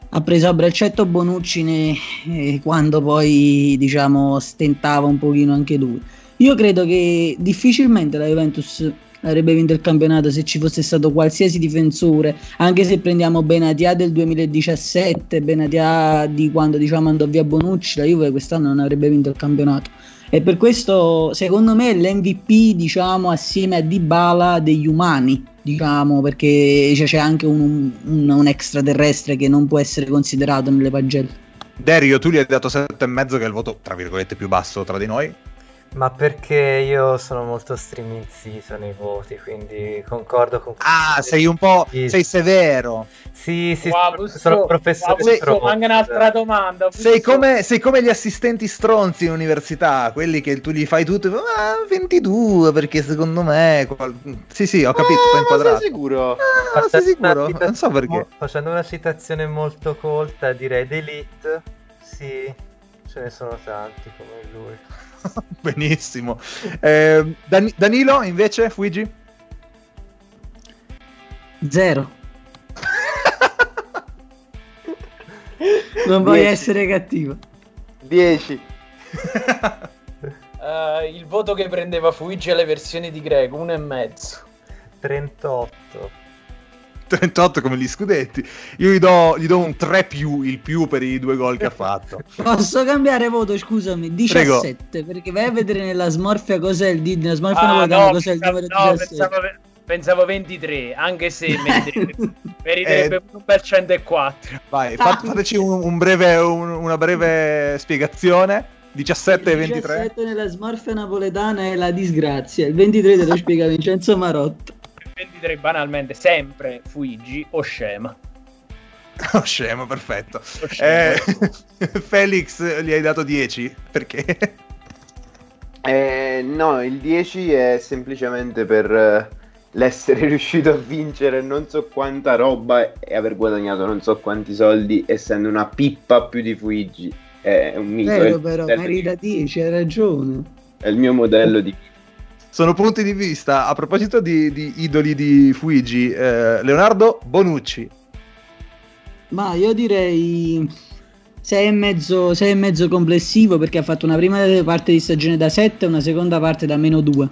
ha preso a braccetto Bonucci ne- eh, quando poi, diciamo, stentava un pochino anche lui. Io credo che difficilmente la Juventus avrebbe vinto il campionato se ci fosse stato qualsiasi difensore, anche se prendiamo Benatia del 2017, Benatia di quando diciamo andò via Bonucci, la Juve quest'anno non avrebbe vinto il campionato. E per questo, secondo me, l'MVP, diciamo, assieme a Dybala degli umani, diciamo, perché c'è anche un, un- un extraterrestre che non può essere considerato nelle pagelle. Dario, tu gli hai dato 7,5 che è il voto, tra virgolette, più basso tra di noi. Ma perché io sono molto striminzito nei voti, quindi concordo con Ah, sei un po'... sei severo. Sì, sì, Wow, sono- sono professore Augusto, stronzo. manca un'altra domanda. Sei come, sei come gli assistenti stronzi in università, quelli che tu gli fai tutto e ah, 22 perché secondo me... qual-" Sì, sì, ho capito, sto inquadrato. sei sicuro? Ah, sei sicuro? Non so perché. Facendo una citazione molto colta, direi D'Elite, sì, ce ne sono tanti come lui. Benissimo. Eh, Dan- Danilo, invece, Fuigi? Zero. non voglio Dieci. essere cattivo. 10. Eh, il voto che prendeva Fuigi alle versioni di Greco, uno e mezzo. 38. 38 come gli scudetti. Io gli do, gli do un 3 più, il più per i due gol che ha fatto. Posso cambiare voto, scusami, 17, perché vai a vedere nella smorfia cos'è il di nella smorfia Ah, no, cos'è il pensavo, numero no, 17. pensavo, pensavo 23, anche se meriterebbe, Eh, un per 104. Vai, fat- fateci un, un breve, un- una breve spiegazione. 17 e Il 23. 17 nella smorfia napoletana è la disgrazia, il 23 te lo spiega Vincenzo Marotta. 23 banalmente sempre Fuigi o Scema. Oh, scemo, perfetto. scemo. Eh, Felix gli hai dato 10 perché? Eh, no, il 10 è semplicemente per eh, l'essere riuscito a vincere non so quanta roba e aver guadagnato non so quanti soldi essendo una pippa più di Fuigi. È un mito. è Vero il però, di- merita 10, hai ragione. è il mio modello di Sono punti di vista. A proposito di, di idoli di Fuigi, eh, Leonardo Bonucci. Ma io direi 6 e mezzo, sei e mezzo complessivo perché ha fatto una prima parte di stagione da 7 e una seconda parte da meno 2.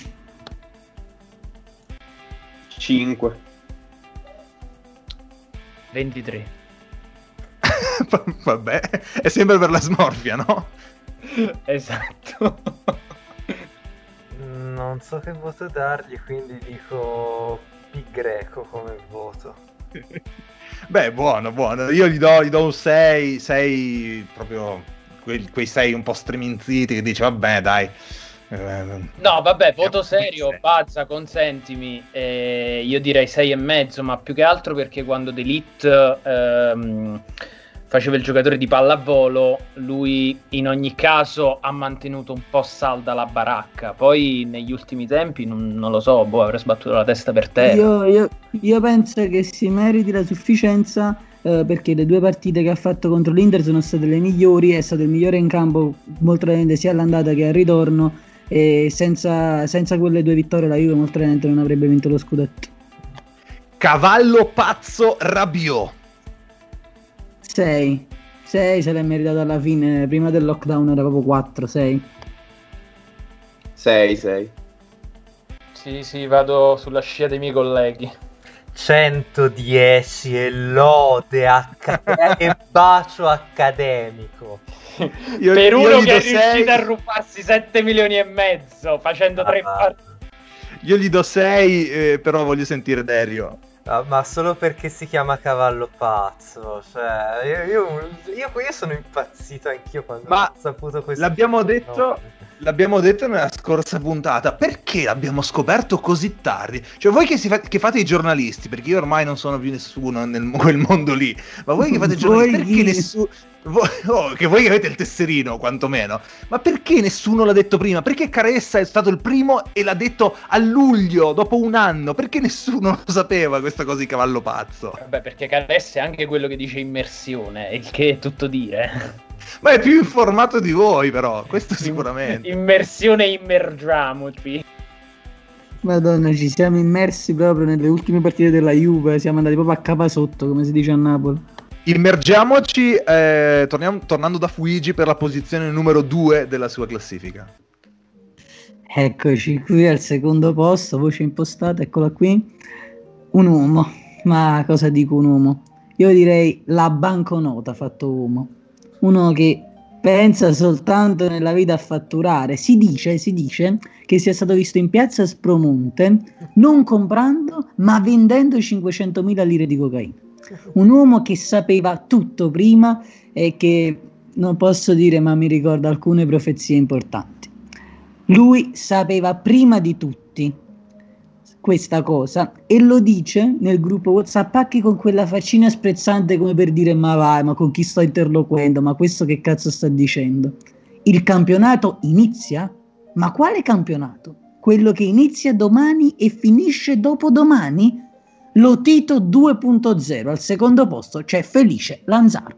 5. 23. Vabbè, è sempre per la smorfia, no? Esatto. Non so che voto dargli, quindi dico P greco come voto. Beh, buono, buono. Io gli do, gli do un 6, 6 proprio quei, quei 6 un po' streminziti che dice vabbè dai. Eh, No, vabbè, voto serio, Bazza, consentimi. eh, io direi 6 e mezzo, ma più che altro perché quando D'Elite ehm, faceva il giocatore di pallavolo, lui in ogni caso ha mantenuto un po' salda la baracca. Poi negli ultimi tempi, non, non lo so, boh, avrà sbattuto la testa per terra. Io, io- io penso che si meriti la sufficienza eh, perché le due partite che ha fatto contro l'Inter sono state le migliori, è stato il migliore in campo molto probabilmente sia all'andata che al ritorno e senza, senza quelle due vittorie la Juve molto probabilmente non avrebbe vinto lo scudetto. Cavallo pazzo Rabiot. 6. 6 se l'è meritato alla fine, prima del lockdown era proprio 4, 6. 6, 6. Sì, sì, vado sulla scia dei miei colleghi. 110 e lode acca- e bacio accademico. Io- per uno che è do sei. riuscito a rubarsi 7 milioni e mezzo facendo tre Ah. partite. Io gli do 6, però voglio sentire Dario. Ah, ma solo perché si chiama cavallo pazzo. Cioè, io, io- io- io sono impazzito anch'io quando Ma ho saputo questo. L'abbiamo detto, l'abbiamo detto nella scorsa puntata. Perché l'abbiamo scoperto così tardi? Cioè, voi che, si fa- che fate i giornalisti, perché io ormai non sono più nessuno nel quel mondo lì, ma voi che fate i giornalisti, Voi perché nessuno. voi- oh, che voi che avete il tesserino, quantomeno. Ma perché nessuno l'ha detto prima? Perché Caressa è stato il primo e l'ha detto a luglio, dopo un anno? Perché nessuno lo sapeva questa cosa di cavallo pazzo? Vabbè, perché Caresse è anche quello che dice immersione, il che è tutto dire. Ma è più informato di voi, però, questo sicuramente. Immersione immergiamoci. Madonna, ci siamo immersi proprio nelle ultime partite della Juve, siamo andati proprio a capa sotto, come si dice a Napoli. Immergiamoci, eh, torniamo- tornando da Fuigi per la posizione numero 2 della sua classifica. Eccoci qui al secondo posto, voce impostata, eccola qui. Un uomo, ma cosa dico un uomo? Io direi la banconota fatto uomo. Uno che pensa soltanto nella vita a fatturare. Si dice, si dice che sia stato visto in piazza Spromonte non comprando ma vendendo 500.000 lire di cocaina. Un uomo che sapeva tutto prima e che non posso dire ma mi ricorda alcune profezie importanti. Lui sapeva prima di tutti questa cosa e lo dice nel gruppo WhatsApp anche con quella faccina sprezzante come per dire ma vai, ma con chi sto interloquendo, ma questo che cazzo sta dicendo? Il campionato inizia? Ma quale campionato? Quello che inizia domani e finisce dopodomani? Lo Tito 2.0 al secondo posto c'è Felice Lanzaro.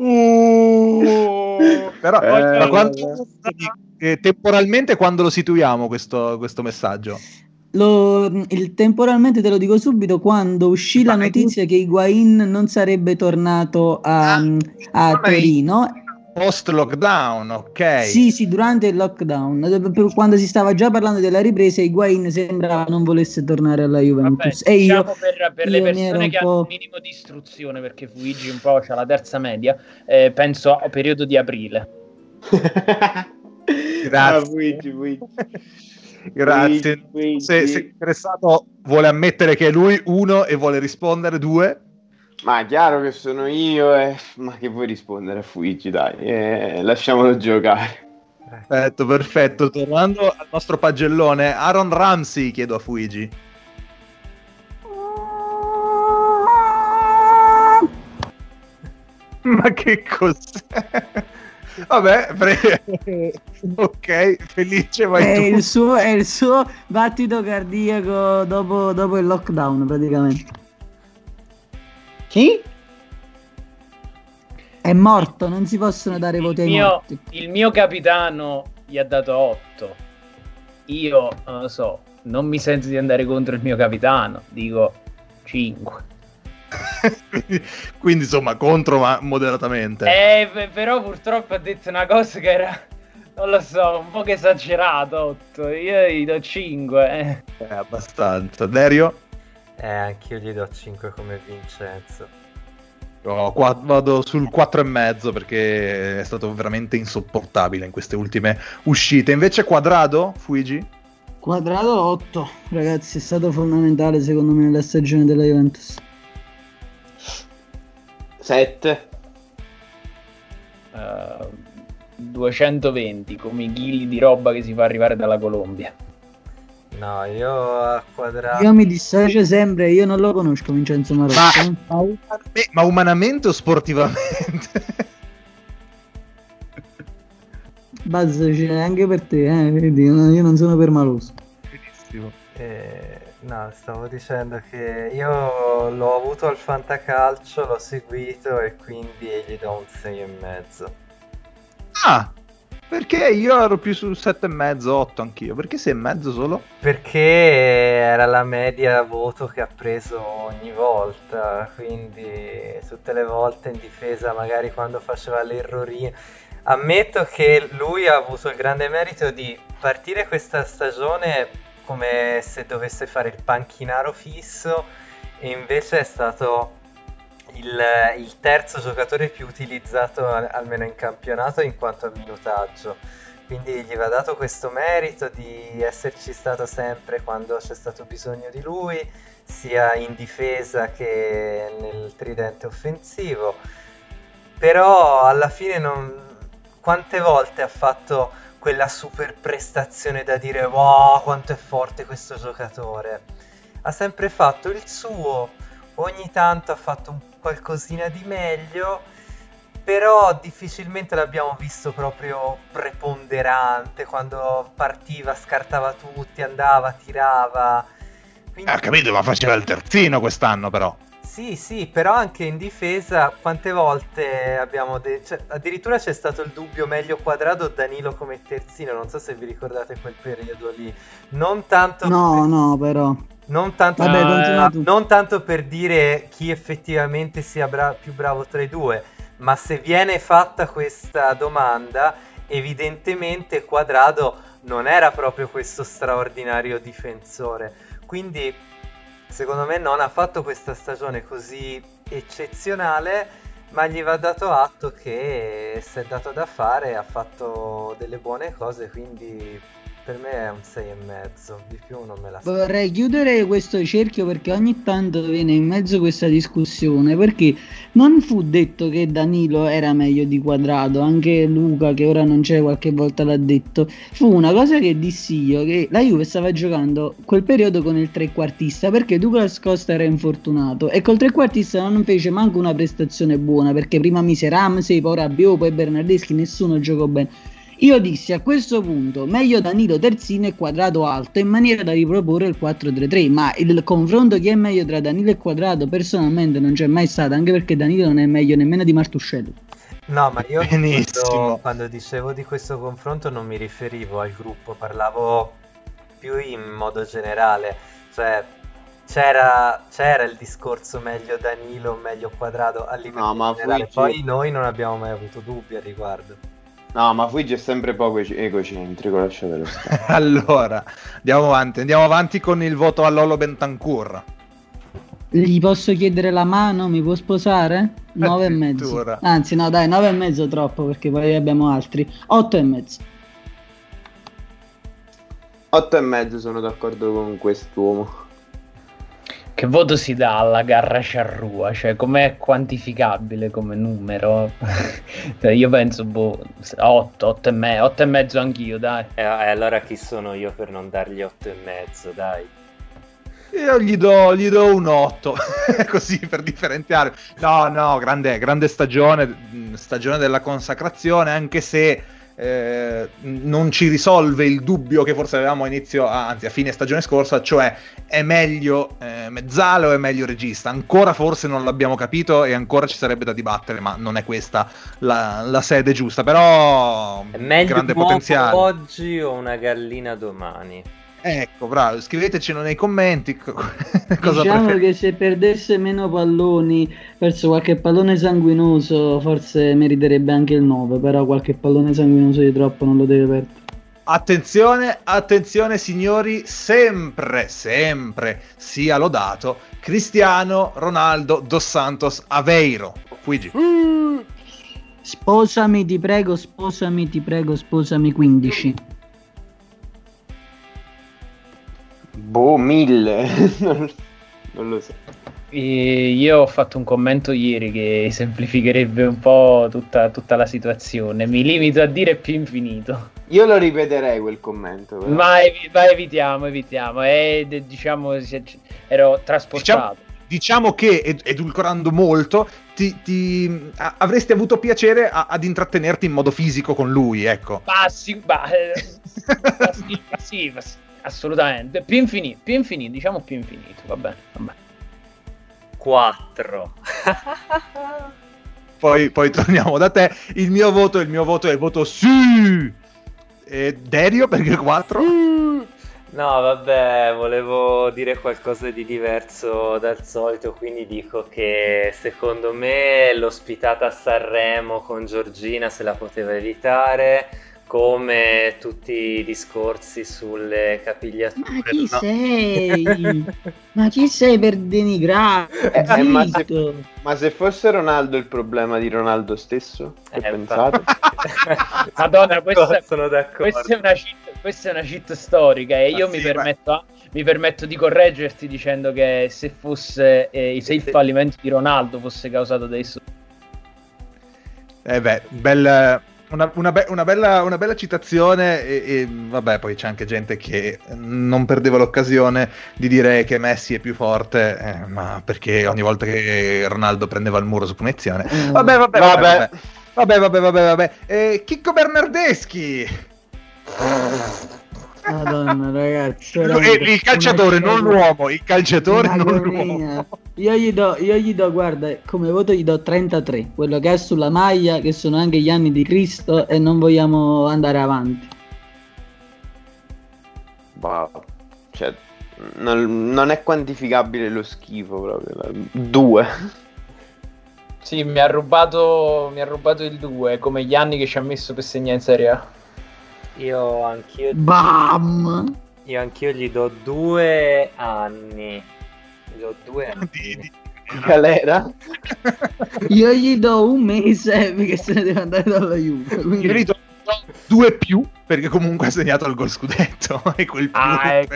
Però, Eh, quando- eh, temporalmente quando lo situiamo questo, questo messaggio? Lo- il- temporalmente te lo dico subito quando uscì la notizia che Higuain non sarebbe tornato a, a Torino Post lockdown, ok. Sì, sì, durante il lockdown, quando si stava già parlando della ripresa, Higuain sembrava non volesse tornare alla Juventus. e io, diciamo per, per le io ero persone che hanno un minimo di istruzione, perché Fuigi un po' c'ha la terza media, eh, penso a periodo di aprile. Grazie. Ah, Luigi, Luigi. Grazie. Luigi, Se, se interessato vuole ammettere che è lui uno e vuole rispondere due. Ma è chiaro che sono io, eh. ma che vuoi rispondere a Fuigi, dai, eh, lasciamolo giocare. Perfetto, perfetto. Tornando al nostro pagellone, Aaron Ramsey chiedo a Fuigi. Ma che cos'è? Vabbè, pre- ok, felice, vai È tu. il, suo, è il suo battito cardiaco dopo, dopo il lockdown, praticamente. Chi? È morto, non si possono dare voti Il ai mio, morti. il mio capitano gli ha dato 8. Io non lo so, non mi sento di andare contro il mio capitano, dico 5. Quindi insomma, contro ma moderatamente. Eh, però purtroppo ha detto una cosa che era, non lo so, un po' che esagerato. 8. Io gli do 5. Eh. Eh, abbastanza. Dario? Eh, anch'io gli do 5 come Vincenzo. No, qua- vado sul 4 e mezzo perché è stato veramente insopportabile in queste ultime uscite. Invece Quadrado, Fuigi? Quadrato 8, ragazzi, è stato fondamentale secondo me nella stagione della Juventus. 7. Eh, 220 come i chili di roba che si fa arrivare dalla Colombia. No, io a quadrato... Io mi dissocio sempre, io non lo conosco Vincenzo Marocco. Ma, eh, ma umanamente o sportivamente? Buzz c'è anche per te, eh, vedi, io non sono permaloso. Benissimo. Eh, no, stavo dicendo che io l'ho avuto al fantacalcio, l'ho seguito e quindi gli do un 6 e mezzo. Ah, perché io ero più sul 7 e mezzo, 8 anch'io. Perché 6 e mezzo solo? Perché era la media voto che ha preso ogni volta, quindi tutte le volte in difesa, magari quando faceva l'errorino. Ammetto che lui ha avuto il grande merito di partire questa stagione come se dovesse fare il panchinaro fisso e invece è stato il, il terzo giocatore più utilizzato al- almeno in campionato in quanto a minutaggio. Quindi gli va dato questo merito di esserci stato sempre quando c'è stato bisogno di lui, sia in difesa che nel tridente offensivo. Però alla fine non... quante volte ha fatto quella super prestazione da dire wow quanto è forte questo giocatore? Ha sempre fatto il suo, ogni tanto ha fatto un qualcosina di meglio, però difficilmente l'abbiamo visto proprio preponderante quando partiva, scartava tutti, andava, tirava. Quindi Ah, capito, ma faceva il terzino quest'anno però. Sì, Sì, però anche in difesa quante volte abbiamo de- cioè, addirittura c'è stato il dubbio meglio quadrato Danilo come terzino, non so se vi ricordate quel periodo lì. Non tanto No, no, però. non tanto, Vabbè, per, non tanto per dire chi effettivamente sia bra- più bravo tra i due, ma se viene fatta questa domanda, evidentemente Quadrado non era proprio questo straordinario difensore. Quindi, secondo me, non ha fatto questa stagione così eccezionale, ma gli va dato atto che si è dato da fare, ha fatto delle buone cose, quindi per me è un 6,5, di più non me la Vorrei chiudere questo cerchio perché ogni tanto viene in mezzo questa discussione perché non fu detto che Danilo era meglio di Quadrado, anche Luca che ora non c'è qualche volta l'ha detto. Fu una cosa che dissi io che la Juve stava giocando quel periodo con il trequartista perché Douglas Costa era infortunato e col trequartista non fece manco una prestazione buona perché prima mise Ramsey, poi Rabiot, poi Bernardeschi, nessuno giocò bene. Io dissi a questo punto meglio Danilo terzino e quadrato alto in maniera da riproporre il 4-3-3, ma il confronto chi è meglio tra Danilo e quadrato personalmente non c'è mai stato, anche perché Danilo non è meglio nemmeno di Martuscello. No, ma io quando, quando dicevo di questo confronto non mi riferivo al gruppo, parlavo più in modo generale, cioè c'era, c'era il discorso meglio Danilo, meglio Quadrado a livello No, ma generale, poi noi non abbiamo mai avuto dubbi al riguardo. No, ma Fuigi è sempre poco egocentrico, lasciatelo stare. allora, andiamo avanti. Andiamo avanti con il voto a Lolo Bentancur. Gli posso chiedere la mano? Mi può sposare? 9 e mezzo. Anzi, no, dai, 9 e mezzo troppo perché poi abbiamo altri. 8 e mezzo. 8 e mezzo sono d'accordo con quest'uomo. Che voto si dà alla garra sciarrua? Cioè, com'è quantificabile come numero? Cioè, io penso, boh, 8, 8 e, me- 8 e mezzo anch'io, dai. E, e allora chi sono io per non dargli 8 e mezzo, dai? Io gli do, gli do un 8, così per differenziare. No, no, grande, grande stagione, stagione della consacrazione, anche se eh, non ci risolve il dubbio che forse avevamo a inizio, anzi a fine stagione scorsa, cioè è meglio eh, Mezzale o è meglio regista? Ancora forse non l'abbiamo capito e ancora ci sarebbe da dibattere, ma non è questa la, la sede giusta, però È meglio grande potenziale. oggi o una gallina domani? Ecco, bravo, scrivetecelo nei commenti co- cosa diciamo preferite. che se perdesse meno palloni verso qualche pallone sanguinoso, forse meriterebbe anche il 9. Però qualche pallone sanguinoso di troppo non lo deve perdere. Attenzione, attenzione signori, sempre, sempre sia lodato Cristiano Ronaldo dos Santos Aveiro. Luigi. Sposami, ti prego, sposami, ti prego, sposami 15. Boh, 1000. non, lo so. E io ho fatto un commento ieri che semplificherebbe un po' tutta, tutta la situazione. Mi limito a dire più infinito. Io lo ripeterei quel commento. però. Ma, evi- ma evitiamo, evitiamo. E diciamo, ero trasportato. Diciamo che, ed- edulcorando molto, ti, ti- a- avresti avuto piacere a- ad intrattenerti in modo fisico con lui, ecco. Ma sì, ma, eh, ma sì, ma sì, ma sì, assolutamente. Più infinito, più infinito, diciamo più infinito. Va bene, va bene. 4. Poi, poi torniamo da te. Il mio voto, il mio voto è il voto sì! E Derio perché 4? No, vabbè, volevo dire qualcosa di diverso dal solito, quindi dico che secondo me l'ospitata a Sanremo con Giorgina se la poteva evitare, come tutti i discorsi sulle capigliature. Ma chi no? sei? Ma chi sei per denigrare? Eh, ma, se, ma se fosse Ronaldo il problema di Ronaldo stesso? Che Eh, pensate? Madonna, questa, Sono d'accordo. questa è una cheat, questa è una cheat storica e io Ma mi, sì, ma- permetto, mi permetto di correggerti dicendo che se fosse eh, se il fallimento di Ronaldo fosse causato da esso Eh beh, bel- una, una be- una bella, una bella citazione e, e, vabbè poi c'è anche gente che non perdeva l'occasione di dire che Messi è più forte, eh, ma perché ogni volta che Ronaldo prendeva il muro su punizione. Mm. Vabbè, vabbè, vabbè. Vabbè. Vabbè, vabbè, vabbè, vabbè. Eh, Chicco Bernardeschi! Madonna, ragazzi. Il, calciatore, non l'uomo, il calciatore, non l'uomo. Io gli, do, io gli do, guarda, come voto gli do 33, quello che è sulla maglia, che sono anche gli anni di Cristo e non vogliamo andare avanti. Wow. Cioè, non, non è quantificabile lo schifo proprio. Due. Sì, mi ha rubato, mi ha rubato il 2, come gli anni che ci ha messo per segnare in Serie A. Io anch'io. Bam! Io anch'io gli do due anni. Gli do due anni. Di galera. Io gli do un mese perché se ne deve andare dalla Juve. Quindi... Io gli do due più perché comunque ha segnato il gol scudetto e quel più Ah, ecco,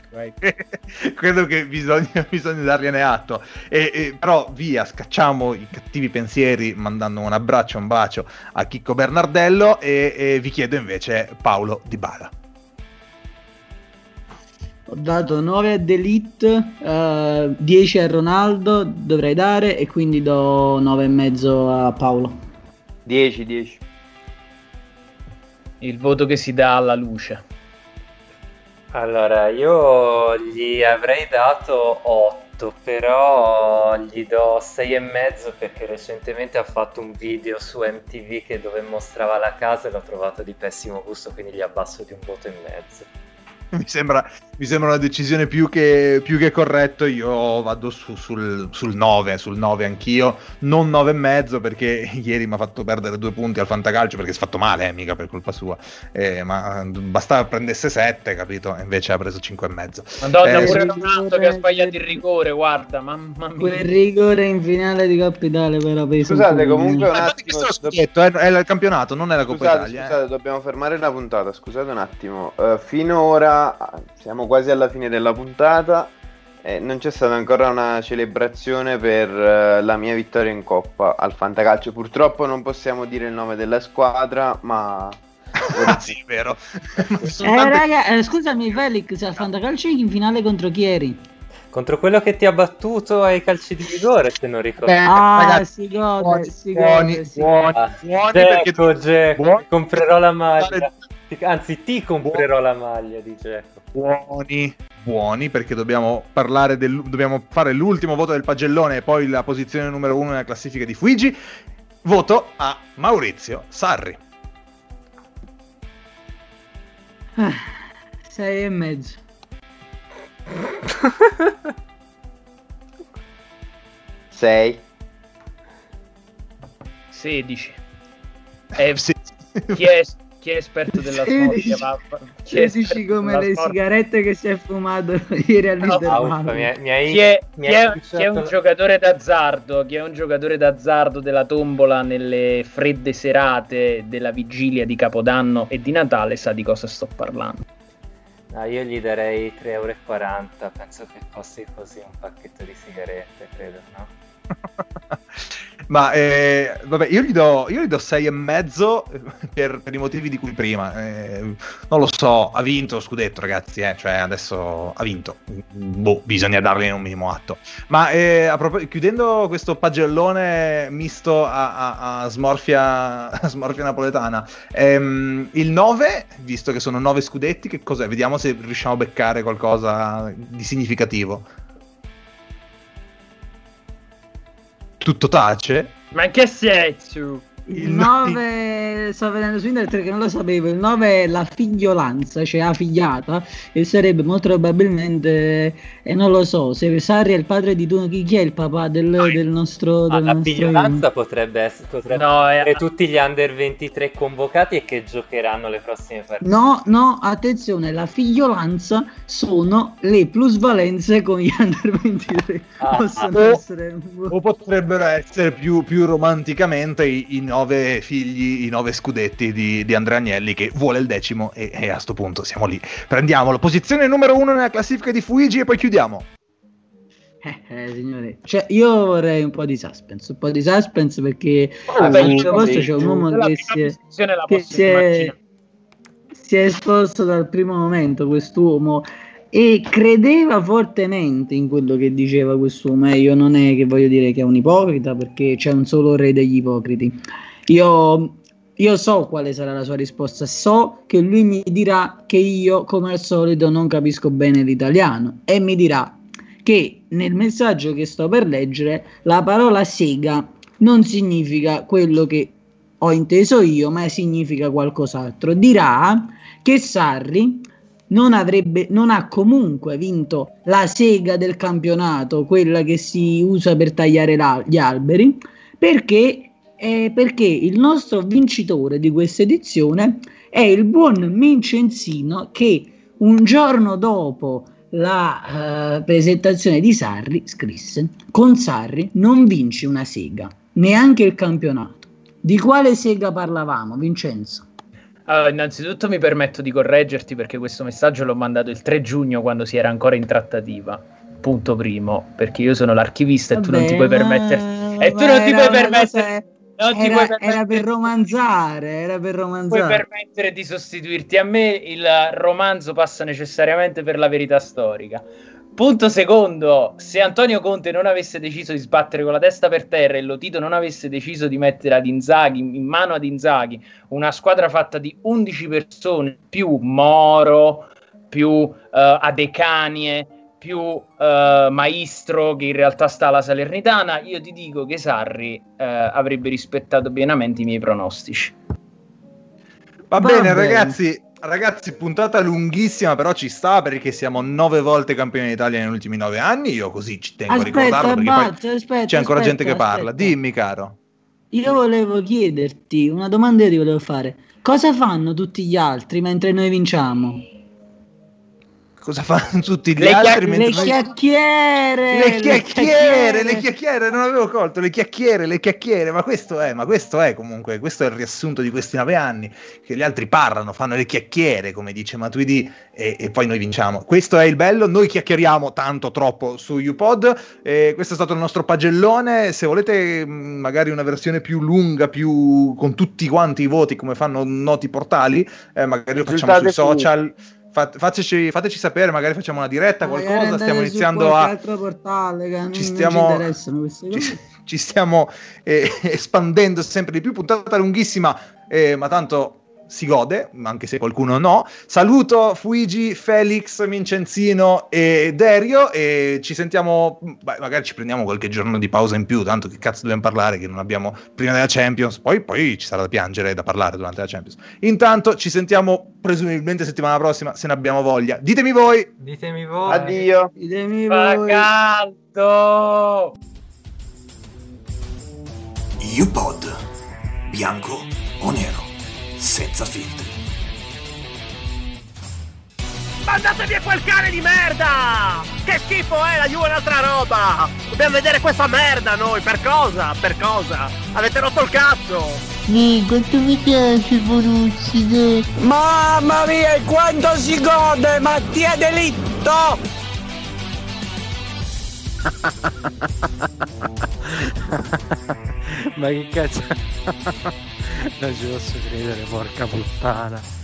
credo che bisogna, bisogna dargliene atto e, e- però via scacciamo i cattivi pensieri mandando un abbraccio un bacio a Chicco Bernardello e, e vi chiedo invece Paolo Di Bala Ho dato 9 a Delete, eh, 10 a Ronaldo dovrei dare e quindi do 9,5 a Paolo. 10, 10. Il voto che si dà alla luce. Allora, io gli avrei dato 8, però gli do 6,5 perché recentemente ha fatto un video su MTV che dove mostrava la casa e l'ho trovato di pessimo gusto, quindi gli abbasso di un voto e mezzo. mi sembra, mi sembra una decisione più che, più che corretto. Io vado su- sul, sul 9, sul 9 anch'io, non 9 e mezzo perché ieri mi ha fatto perdere due punti al fantacalcio perché si è fatto male, eh, mica per colpa sua. Eh, ma bastava prendesse 7, capito? Invece ha preso 5 e mezzo. Madonna, Eh, pure sì. Ronaldo che ha sbagliato il rigore, guarda, mamma mia. Quel rigore in finale di Coppa Italia però Scusate, po', comunque eh. un attimo. do- Scudetto, è, è il campionato, non è la Coppa Scusate, Italia. eh. scusate, dobbiamo fermare la puntata. Scusate un attimo. Eh, finora ah, siamo quasi alla fine della puntata. e non c'è stata ancora una celebrazione per eh, la mia vittoria in Coppa al Fantacalcio. Purtroppo non possiamo dire il nome della squadra, ma. Ah, sì, vero. Eh, raga, eh, scusami Felix, al Fantacalcio in finale contro chi eri? Contro quello che ti ha battuto ai calci di rigore, se non ricordo. Beh, ah, ragazzi, si gode, buoni, si buoni, gode, si buoni, gode. buoni perché Ecco, Geco, buoni- comprerò la maglia. Anzi, ti comprerò la maglia di Geco. buoni, buoni perché dobbiamo parlare del, dobbiamo fare l'ultimo voto del pagellone e poi la posizione numero uno nella classifica di Fuigi. Voto a Maurizio Sarri. Ah, Sei e mezzo. Sei. 16. Eh, Sì. chi, è, chi è esperto della smorfia? va- Chi è 16 esperto come le smorfia? sigarette che si è fumato ieri uffa, all'intervallo. mi hai, mi hai- Chi è, mi chi hai è- bruciato chi è un giocatore d'azzardo? Chi è un giocatore d'azzardo della tombola nelle fredde serate della vigilia di Capodanno e di Natale sa di cosa sto parlando. No, io gli darei 3,40 euro. Penso che costi così un pacchetto di sigarette, credo, no? Ma eh, vabbè, io gli do, io gli do 6 e mezzo per, per i motivi di cui prima. Eh, non lo so, ha vinto scudetto, ragazzi. Eh, cioè, adesso ha vinto. Boh, bisogna dargli un minimo atto. Ma eh, propos- chiudendo questo pagellone misto a, a- a smorfia, a smorfia napoletana, ehm, il 9, visto che sono 9 scudetti, che cos'è? Vediamo se riusciamo a beccare qualcosa di significativo. Tutto tace. Ma in che senso? Il 9, sto vedendo su internet perché non lo sapevo, il 9 è la figliolanza, cioè la figliata, e sarebbe molto probabilmente, e non lo so, se Sarri è il padre di tu, chi, chi è il papà del, del nostro... Ah, del la nostro figliolanza potrebbe essere, potrebbe No, è- essere tutti gli under 23 convocati e che giocheranno le prossime partite. No, no, attenzione, la figliolanza sono le plusvalenze con gli under 23. Ah, Possono ah. essere... O potrebbero essere più, più romanticamente i, i nove figli, i nove scudetti di, di Andrea Agnelli che vuole il decimo e, e a sto punto siamo lì. Prendiamolo. Posizione numero uno nella classifica di Fuigi e poi chiudiamo. Eh, eh, signore, cioè io vorrei un po' di suspense, un po' di suspense perché suo posto c'è un uomo che si è, che si è, si è esposto dal primo momento quest'uomo e credeva fortemente in quello che diceva quest'uomo. E io non è che voglio dire che è un ipocrita perché c'è un solo re degli ipocriti. Io, io so quale sarà la sua risposta, so che lui mi dirà che io come al solito non capisco bene l'italiano e mi dirà che nel messaggio che sto per leggere la parola sega non significa quello che ho inteso io, ma significa qualcos'altro. Dirà che Sarri non, avrebbe, non ha comunque vinto la sega del campionato, quella che si usa per tagliare la, gli alberi, perché, eh, perché il nostro vincitore di questa edizione è il buon Mincenzino che un giorno dopo la uh, presentazione di Sarri scrisse con Sarri non vinci una sega neanche il campionato di quale sega parlavamo Vincenzo? Allora, innanzitutto mi permetto di correggerti perché questo messaggio l'ho mandato il 3 giugno quando si era ancora in trattativa. Punto primo, perché io sono l'archivista Vabbè, e tu non ti puoi permetterti. E tu non ti puoi permettere. Non era, era per romanzare, era per romanzare. Puoi permettere di sostituirti a me, il romanzo passa necessariamente per la verità storica. Punto secondo, se Antonio Conte non avesse deciso di sbattere con la testa per terra e Lotito non avesse deciso di mettere ad Inzaghi, in mano ad Inzaghi, una squadra fatta di 11 persone, più Moro, più uh, Adecanie, più uh, Maestro che in realtà sta alla Salernitana, io ti dico che Sarri uh, avrebbe rispettato pienamente i miei pronostici. Va, Va bene, bene, ragazzi, Ragazzi, puntata lunghissima, però ci sta perché siamo nove volte campioni d'Italia negli ultimi nove anni. Io così ci tengo aspetta, a ricordarlo perché poi aspetta, c'è ancora aspetta, gente che parla. Dimmi, caro. Io volevo chiederti una domanda che ti volevo fare. Cosa fanno tutti gli altri mentre noi vinciamo? Cosa fanno tutti gli le altri chiacch- le, noi... chiacchiere, le, chiacchiere, le chiacchiere. non avevo colto le chiacchiere le chiacchiere ma questo è ma questo è comunque questo è il riassunto di questi nove anni che gli altri parlano fanno le chiacchiere come dice Matuidi e, e poi noi vinciamo. Questo è il bello noi chiacchieriamo tanto troppo su UPod e questo è stato il nostro pagellone se volete magari una versione più lunga più con tutti quanti i voti come fanno noti portali eh, magari lo facciamo sui social fateci, fateci, sapere, magari facciamo una diretta, qualcosa. Stiamo iniziando a. portale che ci stiamo, ci, ci stiamo eh, espandendo sempre di più. Puntata lunghissima, eh, ma tanto si gode, anche se qualcuno no. Saluto Fuigi, Felix, Vincenzino e Derio e ci sentiamo, beh, magari ci prendiamo qualche giorno di pausa in più, tanto che cazzo dobbiamo parlare che non abbiamo prima della Champions, poi, poi ci sarà da piangere e da parlare durante la Champions. Intanto ci sentiamo presumibilmente settimana prossima se ne abbiamo voglia. Ditemi voi. Ditemi voi. Addio. Ditemi voi. caldo. UPod. Bianco o nero? Senza filtri. Mandate via quel cane di merda! Che schifo è, la Juve è un'altra roba! Dobbiamo vedere questa merda noi, per cosa? Per cosa? Avete rotto il cazzo! Mi, quanto mi piace Bonucci, Mamma mia, quanto si gode, Mattia Delitto! Ma che cazzo? non ci posso credere, porca puttana.